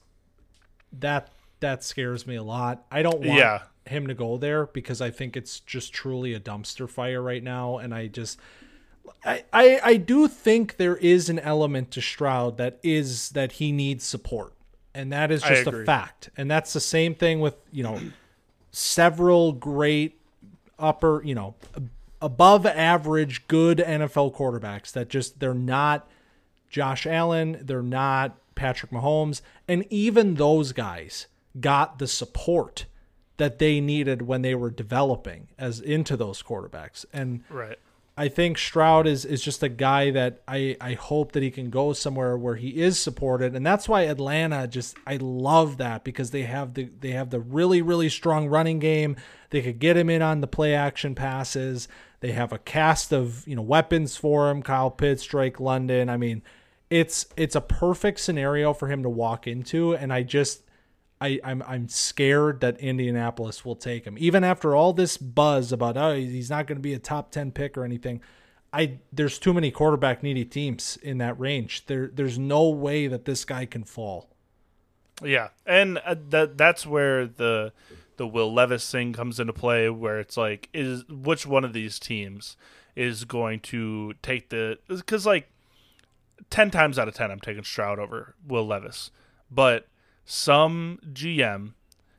That that scares me a lot. I don't want Yeah. Him to go there because I think it's just truly a dumpster fire right now. And I just, I, I, I do think there is an element to Stroud that is that he needs support, and that is just a fact. And that's the same thing with you know several great upper, you know, above average good NFL quarterbacks that just they're not Josh Allen, they're not Patrick Mahomes, and even those guys got the support that they needed when they were developing as into those quarterbacks. And Right. I think Stroud is is just a guy that I I hope that he can go somewhere where he is supported, and that's why Atlanta just I love that because they have the they have the really really strong running game. They could get him in on the play action passes. They have a cast of you know weapons for him. Kyle Pitts, Drake London. I mean, it's it's a perfect scenario for him to walk into, and I just I, I'm I'm scared that Indianapolis will take him, even after all this buzz about oh he's not going to be a top ten pick or anything. I there's too many quarterback needy teams in that range. There there's no way that this guy can fall. Yeah, and uh, that that's where the the Will Levis thing comes into play, where it's like, is which one of these teams is going to take the? Because like ten times out of ten, I'm taking Stroud over Will Levis, but some GM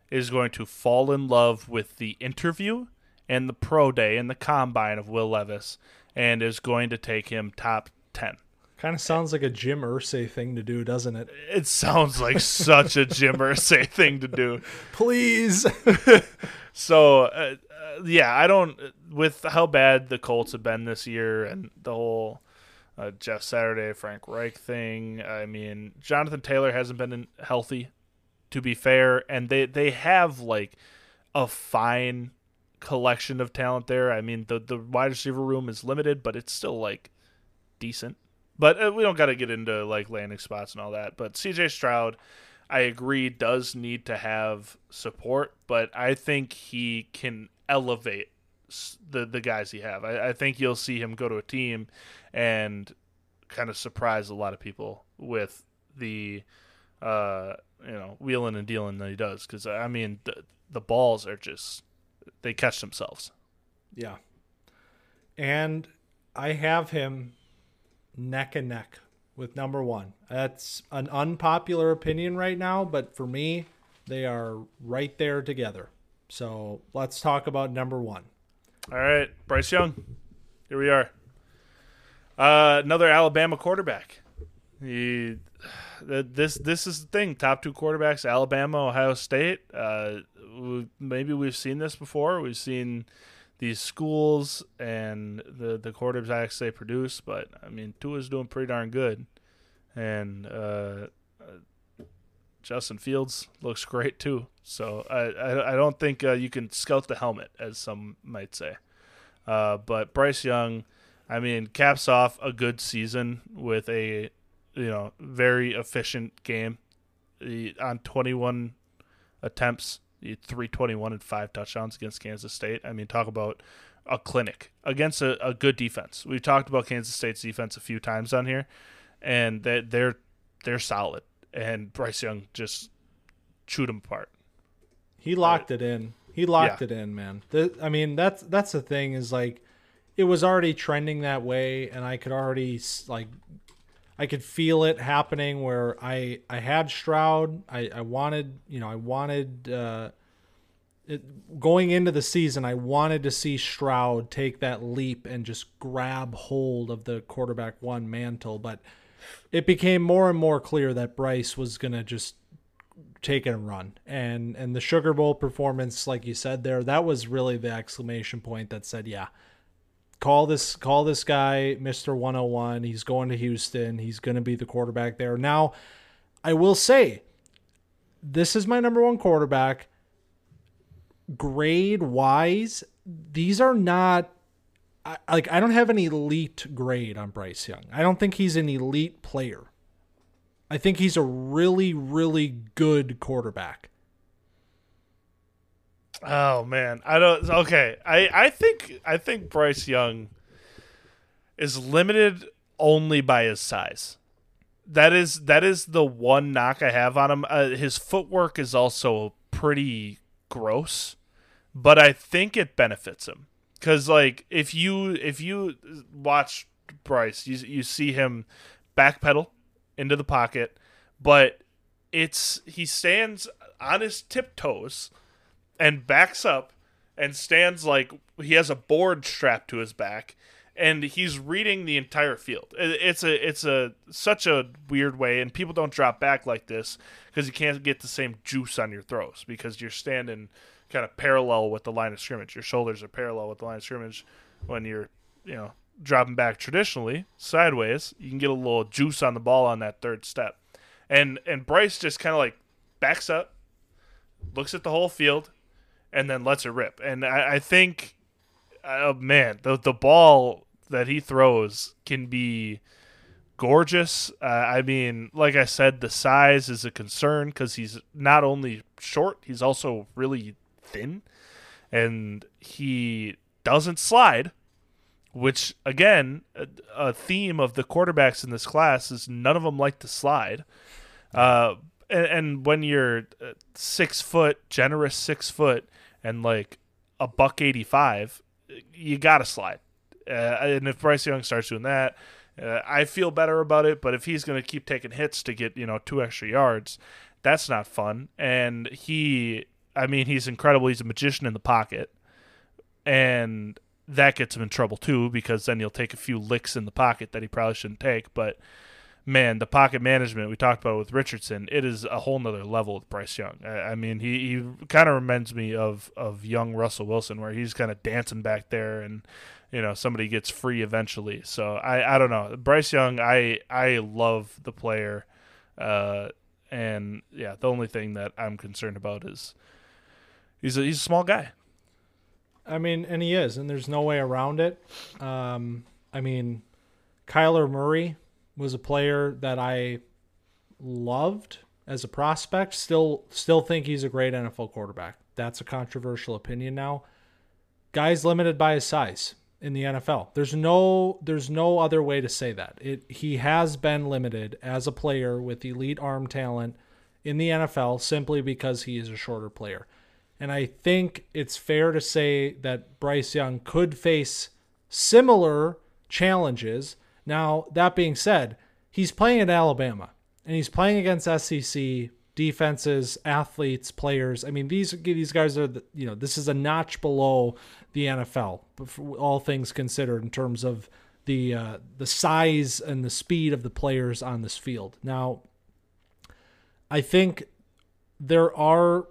is going to fall in love with the interview and the pro day and the combine of Will Levis, and is going to take him top ten. Kind of sounds like a Jim Irsay thing to do, doesn't it? It sounds like such a Jim Irsay thing to do. Please. So uh, uh, yeah, I don't with how bad the Colts have been this year and the whole uh, Jeff Saturday Frank Reich thing. I mean, Jonathan Taylor hasn't been in, healthy, to be fair, and they they have like a fine collection of talent there. I mean, the the wide receiver room is limited, but it's still like decent. But uh, we don't got to get into like landing spots and all that. But CJ Stroud, I agree, does need to have support, but I think he can elevate the the guys he have. I, I think you'll see him go to a team and kind of surprise a lot of people with the uh you know wheeling and dealing that he does because I mean the the balls are just they catch themselves. yeah. And I have him neck and neck with number one. That's an unpopular opinion right now, but for me, they are right there together. So let's talk about number one. All right, Bryce Young. Here we are. Uh, another Alabama quarterback. He, th- this this is the thing. Top two quarterbacks: Alabama, Ohio State. Uh, maybe we've seen this before. We've seen these schools and the the quarterbacks they produce. But I mean, Tua's doing pretty darn good, and uh, uh, Justin Fields looks great too. So I I, I don't think uh, you can scout the helmet, as some might say. Uh, but Bryce Young, I mean, caps off a good season with a you know very efficient game. He, on 21 attempts, he had 321 and five touchdowns against Kansas State. I mean, talk about a clinic against a, a good defense. We've talked about Kansas State's defense a few times on here, and they, they're they're solid. And Bryce Young just chewed them apart. He locked it in. He locked Yeah. it in, man. The, I mean, that's that's the thing is like, it was already trending that way, and I could already like I could feel it happening where I I had Stroud. I I wanted you know I wanted uh, it, going into the season. I wanted to see Stroud take that leap and just grab hold of the quarterback one mantle, but it became more and more clear that Bryce was gonna just take it and run. And and the Sugar Bowl performance, like you said there, that was really the exclamation point that said, yeah call this call this guy Mr. 101. He's going to Houston. He's going to be the quarterback there. Now, I will say this is my number 1 quarterback. Grade wise, these are not I, like I don't have an elite grade on Bryce Young. I don't think he's an elite player. I think he's a really really good quarterback. Oh man, I don't. Okay, I I think I think Bryce Young is limited only by his size. That is that is the one knock I have on him. Uh, his footwork is also pretty gross, but I think it benefits him because like if you if you watch Bryce, you you see him backpedal into the pocket, but it's he stands on his tiptoes and backs up and stands like he has a board strapped to his back and he's reading the entire field. It's a it's a such a weird way, and people don't drop back like this because you can't get the same juice on your throws because you're standing kind of parallel with the line of scrimmage. Your shoulders are parallel with the line of scrimmage when you're you know dropping back traditionally sideways. You can get a little juice on the ball on that third step, and and Bryce just kind of like backs up, looks at the whole field, and then lets it rip. And I, I think, oh man, the the ball that he throws can be gorgeous. Uh, I mean, like I said, the size is a concern because he's not only short, he's also really thin, and he doesn't slide. Which again, a, theme of the quarterbacks in this class is none of them like to slide. Uh, and, and when you're uh, six foot, generous six foot, and like a buck 85, you got to slide. Uh, and if Bryce Young starts doing that, uh, I feel better about it. But if he's going to keep taking hits to get, you know, two extra yards, that's not fun. And he, I mean, he's incredible. He's a magician in the pocket. And that gets him in trouble too because then he'll take a few licks in the pocket that he probably shouldn't take. But man, the pocket management we talked about with Richardson, it is a whole nother level with Bryce Young. I, I mean, he, he kind of reminds me of of young Russell Wilson, where he's kind of dancing back there, and you know somebody gets free eventually. So I I don't know Bryce Young. I I love the player, uh, and yeah, the only thing that I'm concerned about is he's a, he's a small guy. I mean, and he is, and there's no way around it. Um, I mean, Kyler Murray was a player that I loved as a prospect. Still, still think he's a great NFL quarterback. That's a controversial opinion now. Guy's limited by his size in the NFL. There's no, there's no other way to say that. It he has been limited as a player with elite arm talent in the NFL simply because he is a shorter player. And I think it's fair to say that Bryce Young could face similar challenges now, that being said, he's playing at Alabama and he's playing against SEC defenses, athletes, players. I mean, these these guys are the, you know this is a notch below the NFL, all things considered, in terms of the uh, the size and the speed of the players on this field. Now, I think there are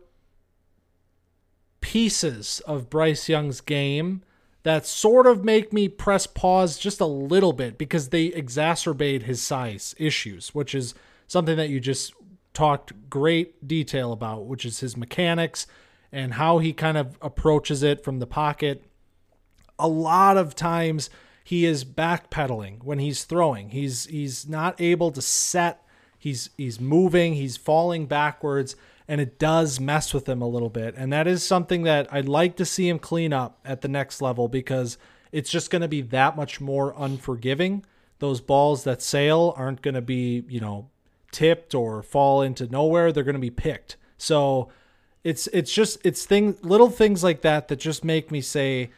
pieces of Bryce Young's game that sort of make me press pause just a little bit because they exacerbate his size issues, which is something that you just talked great detail about, which is his mechanics and how he kind of approaches it from the pocket. A lot of times he is backpedaling when he's throwing. He's he's not able to set. He's he's moving, he's falling backwards and it does mess with him a little bit. And that is something that I'd like to see him clean up at the next level because it's just going to be that much more unforgiving. Those balls that sail aren't going to be, you know, tipped or fall into nowhere. They're going to be picked. So it's it's just it's thing little things like that that just make me say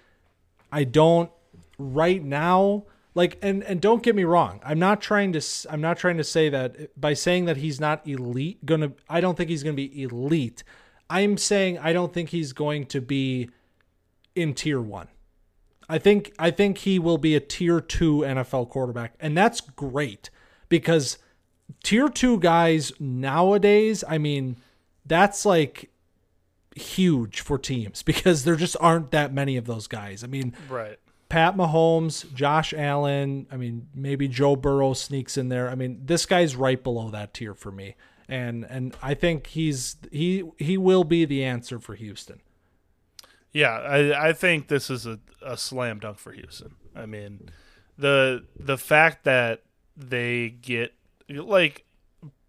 I don't right now, like and and don't get me wrong, I'm not trying to I'm not trying to say that by saying that he's not elite to I don't think he's going to be elite. I'm saying I don't think he's going to be in tier 1. I think I think he will be a tier 2 NFL quarterback and that's great because tier 2 guys nowadays, I mean, that's like huge for teams because there just aren't that many of those guys. I mean, Right. Pat Mahomes, Josh Allen, I mean, maybe Joe Burrow sneaks in there. I mean, this guy's right below that tier for me. And and I think he's he he will be the answer for Houston. Yeah, I I think this is a, a slam dunk for Houston. I mean, the the fact that they get like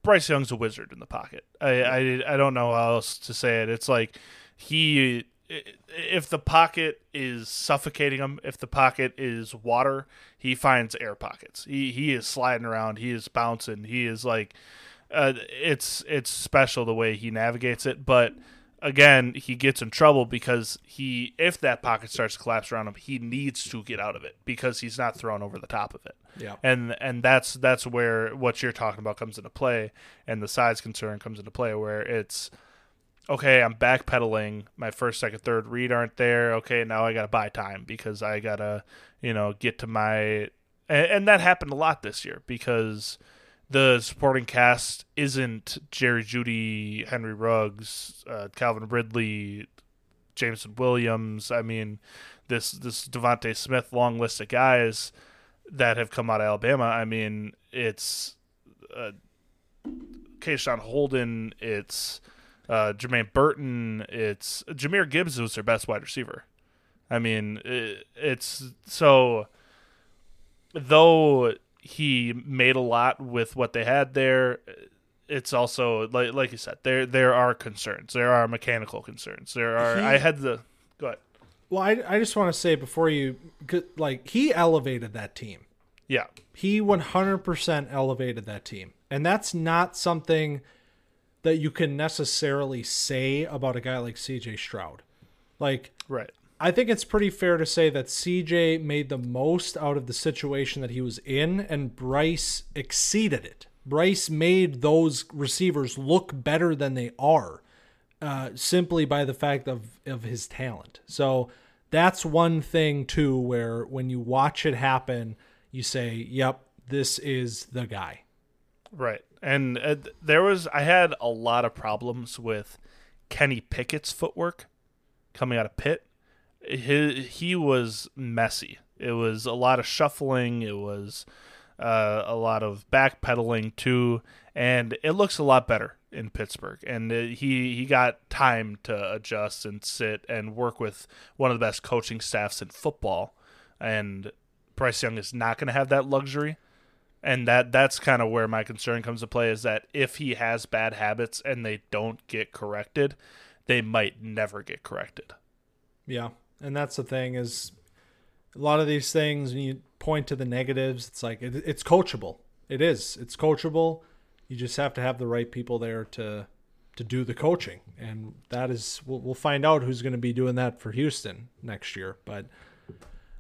Bryce Young's a wizard in the pocket. I I, I don't know how else to say it. It's like he if the pocket is suffocating him, if the pocket is water, he finds air pockets. He he is sliding around, he is bouncing, he is like uh, it's it's special the way he navigates it, but again, he gets in trouble because he if that pocket starts to collapse around him, he needs to get out of it because he's not thrown over the top of it. Yeah. And and that's that's where what you're talking about comes into play and the size concern comes into play where it's okay, I'm backpedaling. My first, second, third read aren't there. Okay, now I got to buy time because I got to, you know, get to my and, and that happened a lot this year because the supporting cast isn't Jerry Jeudy, Henry Ruggs, uh, Calvin Ridley, Jameson Williams. I mean, this this DeVonta Smith long list of guys that have come out of Alabama. I mean, it's uh, Keyshawn Holden. It's uh, Jermaine Burton. It's Jahmyr Gibbs was their best wide receiver. I mean, it, it's so though he made a lot with what they had there. It's also like like you said, there there are concerns. There are mechanical concerns. There are. He- I had the go ahead. Well, I I just want to say before you like he elevated that team. Yeah, He 100% elevated that team. And that's not something that you can necessarily say about a guy like CJ Stroud. Like right. I think it's pretty fair to say that CJ made the most out of the situation that he was in, and Bryce exceeded it. Bryce made those receivers look better than they are, uh, simply by the fact of of his talent. So that's one thing too, where when you watch it happen, you say, "Yep, this is the guy." Right. And uh, there was I had a lot of problems with Kenny Pickett's footwork coming out of Pitt. He he was messy. It was a lot of shuffling. It was uh, a lot of backpedaling too, and it looks a lot better in Pittsburgh. And uh, he he got time to adjust and sit and work with one of the best coaching staffs in football. And Bryce Young is not going to have that luxury and that that's kind of where my concern comes to play is that if he has bad habits and they don't get corrected they might never get corrected Yeah, and that's the thing is a lot of these things when you point to the negatives, it's like it, it's coachable. It is. It's coachable. You just have to have the right people there to to do the coaching, and that is we'll, we'll find out who's going to be doing that for Houston next year. But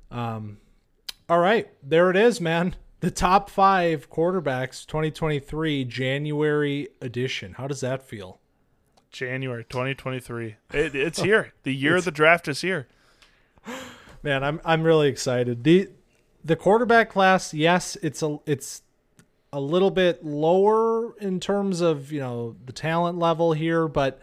um, all right, there it is, man. The top five quarterbacks 2023 January edition. How does that feel? january 2023 it, it's here the year of the draft is here Man, I'm I'm really excited. The the quarterback class, yes, it's a it's a little bit lower in terms of, you know, the talent level here, but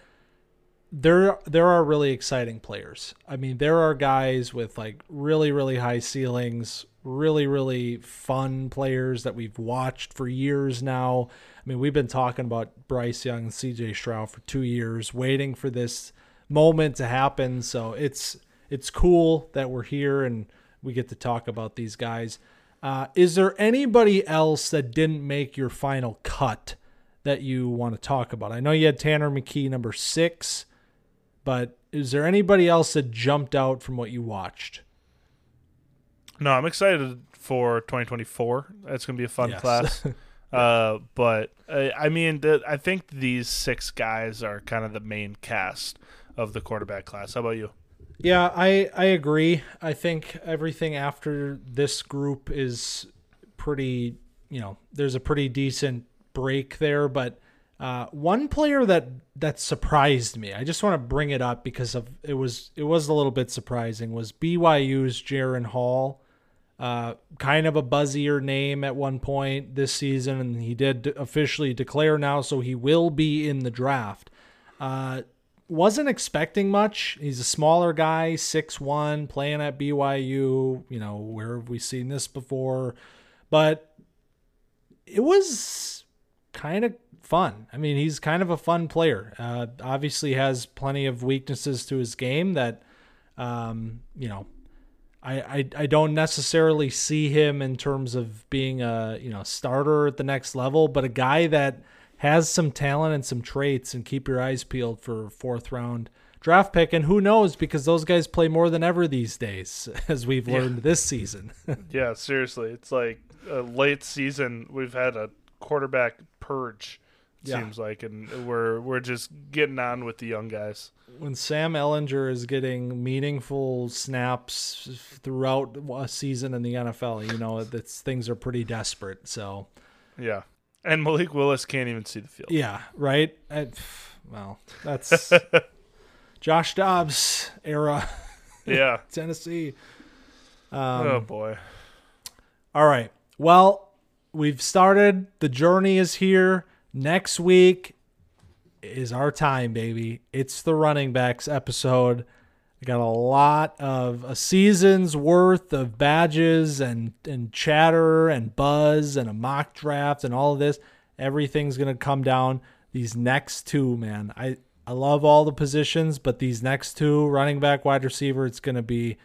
there there are really exciting players. I mean, there are guys with like really really high ceilings, really really fun players that we've watched for years now. I mean, we've been talking about Bryce Young and CJ Stroud for 2 years waiting for this moment to happen, so it's it's cool that we're here and we get to talk about these guys. Uh, is there anybody else that didn't make your final cut that you want to talk about? I know you had Tanner McKee number six, but is there anybody else that jumped out from what you watched? No i'm excited for 2024 it's going to be a fun Yes. class uh, but uh, i mean the, i think these six guys are kind of the main cast of the quarterback class how about you Yeah, I I agree. I think everything after this group is pretty, you know, there's a pretty decent break there, but uh, one player that that surprised me, I just want to bring it up because of it was it was a little bit surprising was BYU's Jaren Hall. Uh, kind of a buzzier name at one point this season, and he did officially declare now, so he will be in the draft. Uh, wasn't expecting much. He's a smaller guy, six one, playing at BYU. You know, where have we seen this before? But it was kind of fun. I mean, he's kind of a fun player. Uh, obviously, has plenty of weaknesses to his game that, um, you know, I, I I don't necessarily see him in terms of being a you know starter at the next level, but a guy that has some talent and some traits, and keep your eyes peeled for fourth round draft pick. And who knows, because those guys play more than ever these days, as we've learned yeah. this season. yeah, seriously, it's like a late season. We've had a quarterback purge yeah. seems like, and we're we're just getting on with the young guys. When Sam Ehlinger is getting meaningful snaps throughout a season in the NFL, you know that things are pretty desperate. So, yeah, and Malik Willis can't even see the field. Yeah, right. I, well, that's Josh Dobbs era. Yeah, Tennessee. Um, oh boy. All right. Well, we've started. The journey is here. Next week is our time, baby. It's the running backs episode. I got a lot of a season's worth of badges and, and chatter and buzz and a mock draft and all of this. Everything's going to come down these next two, man. I, I love all the positions, but these next two, running back, wide receiver, it's going to be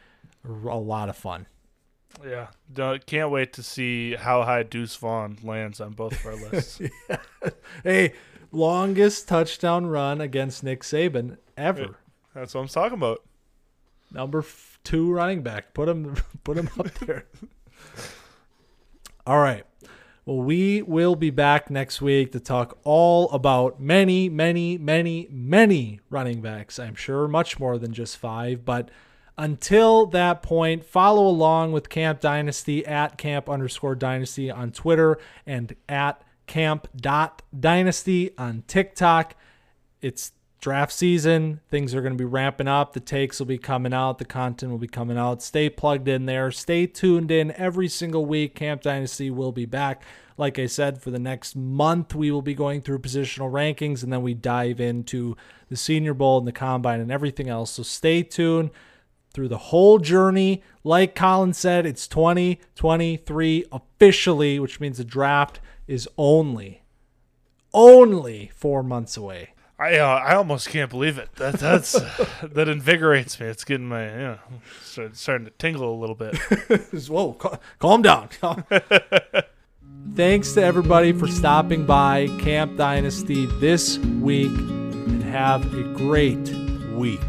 a lot of fun. Yeah, Don't, can't wait to see how high Deuce Vaughn lands on both of our lists. yeah. Hey, longest touchdown run against Nick Saban ever. That's what I'm talking about. Number two running back. Put him, put him up there. all right. Well, we will be back next week to talk all about many, many, many, many running backs. I'm sure much more than just five, but until that point, follow along with Camp Dynasty at camp underscore dynasty on Twitter and at camp dot dynasty on TikTok. It's draft season. Things are going to be ramping up. The takes will be coming out. The content will be coming out. Stay plugged in there. Stay tuned in every single week. Camp Dynasty will be back. Like I said, for the next month, we will be going through positional rankings and then we dive into the Senior Bowl and the Combine and everything else. So stay tuned through the whole journey. Like Collin said, it's 2023 officially, which means the draft is only, only four months away. I uh, I almost can't believe it. That that's that invigorates me. It's getting my you know starting to tingle a little bit. Whoa, calm down. Thanks to everybody for stopping by Camp Dynasty this week, and have a great week.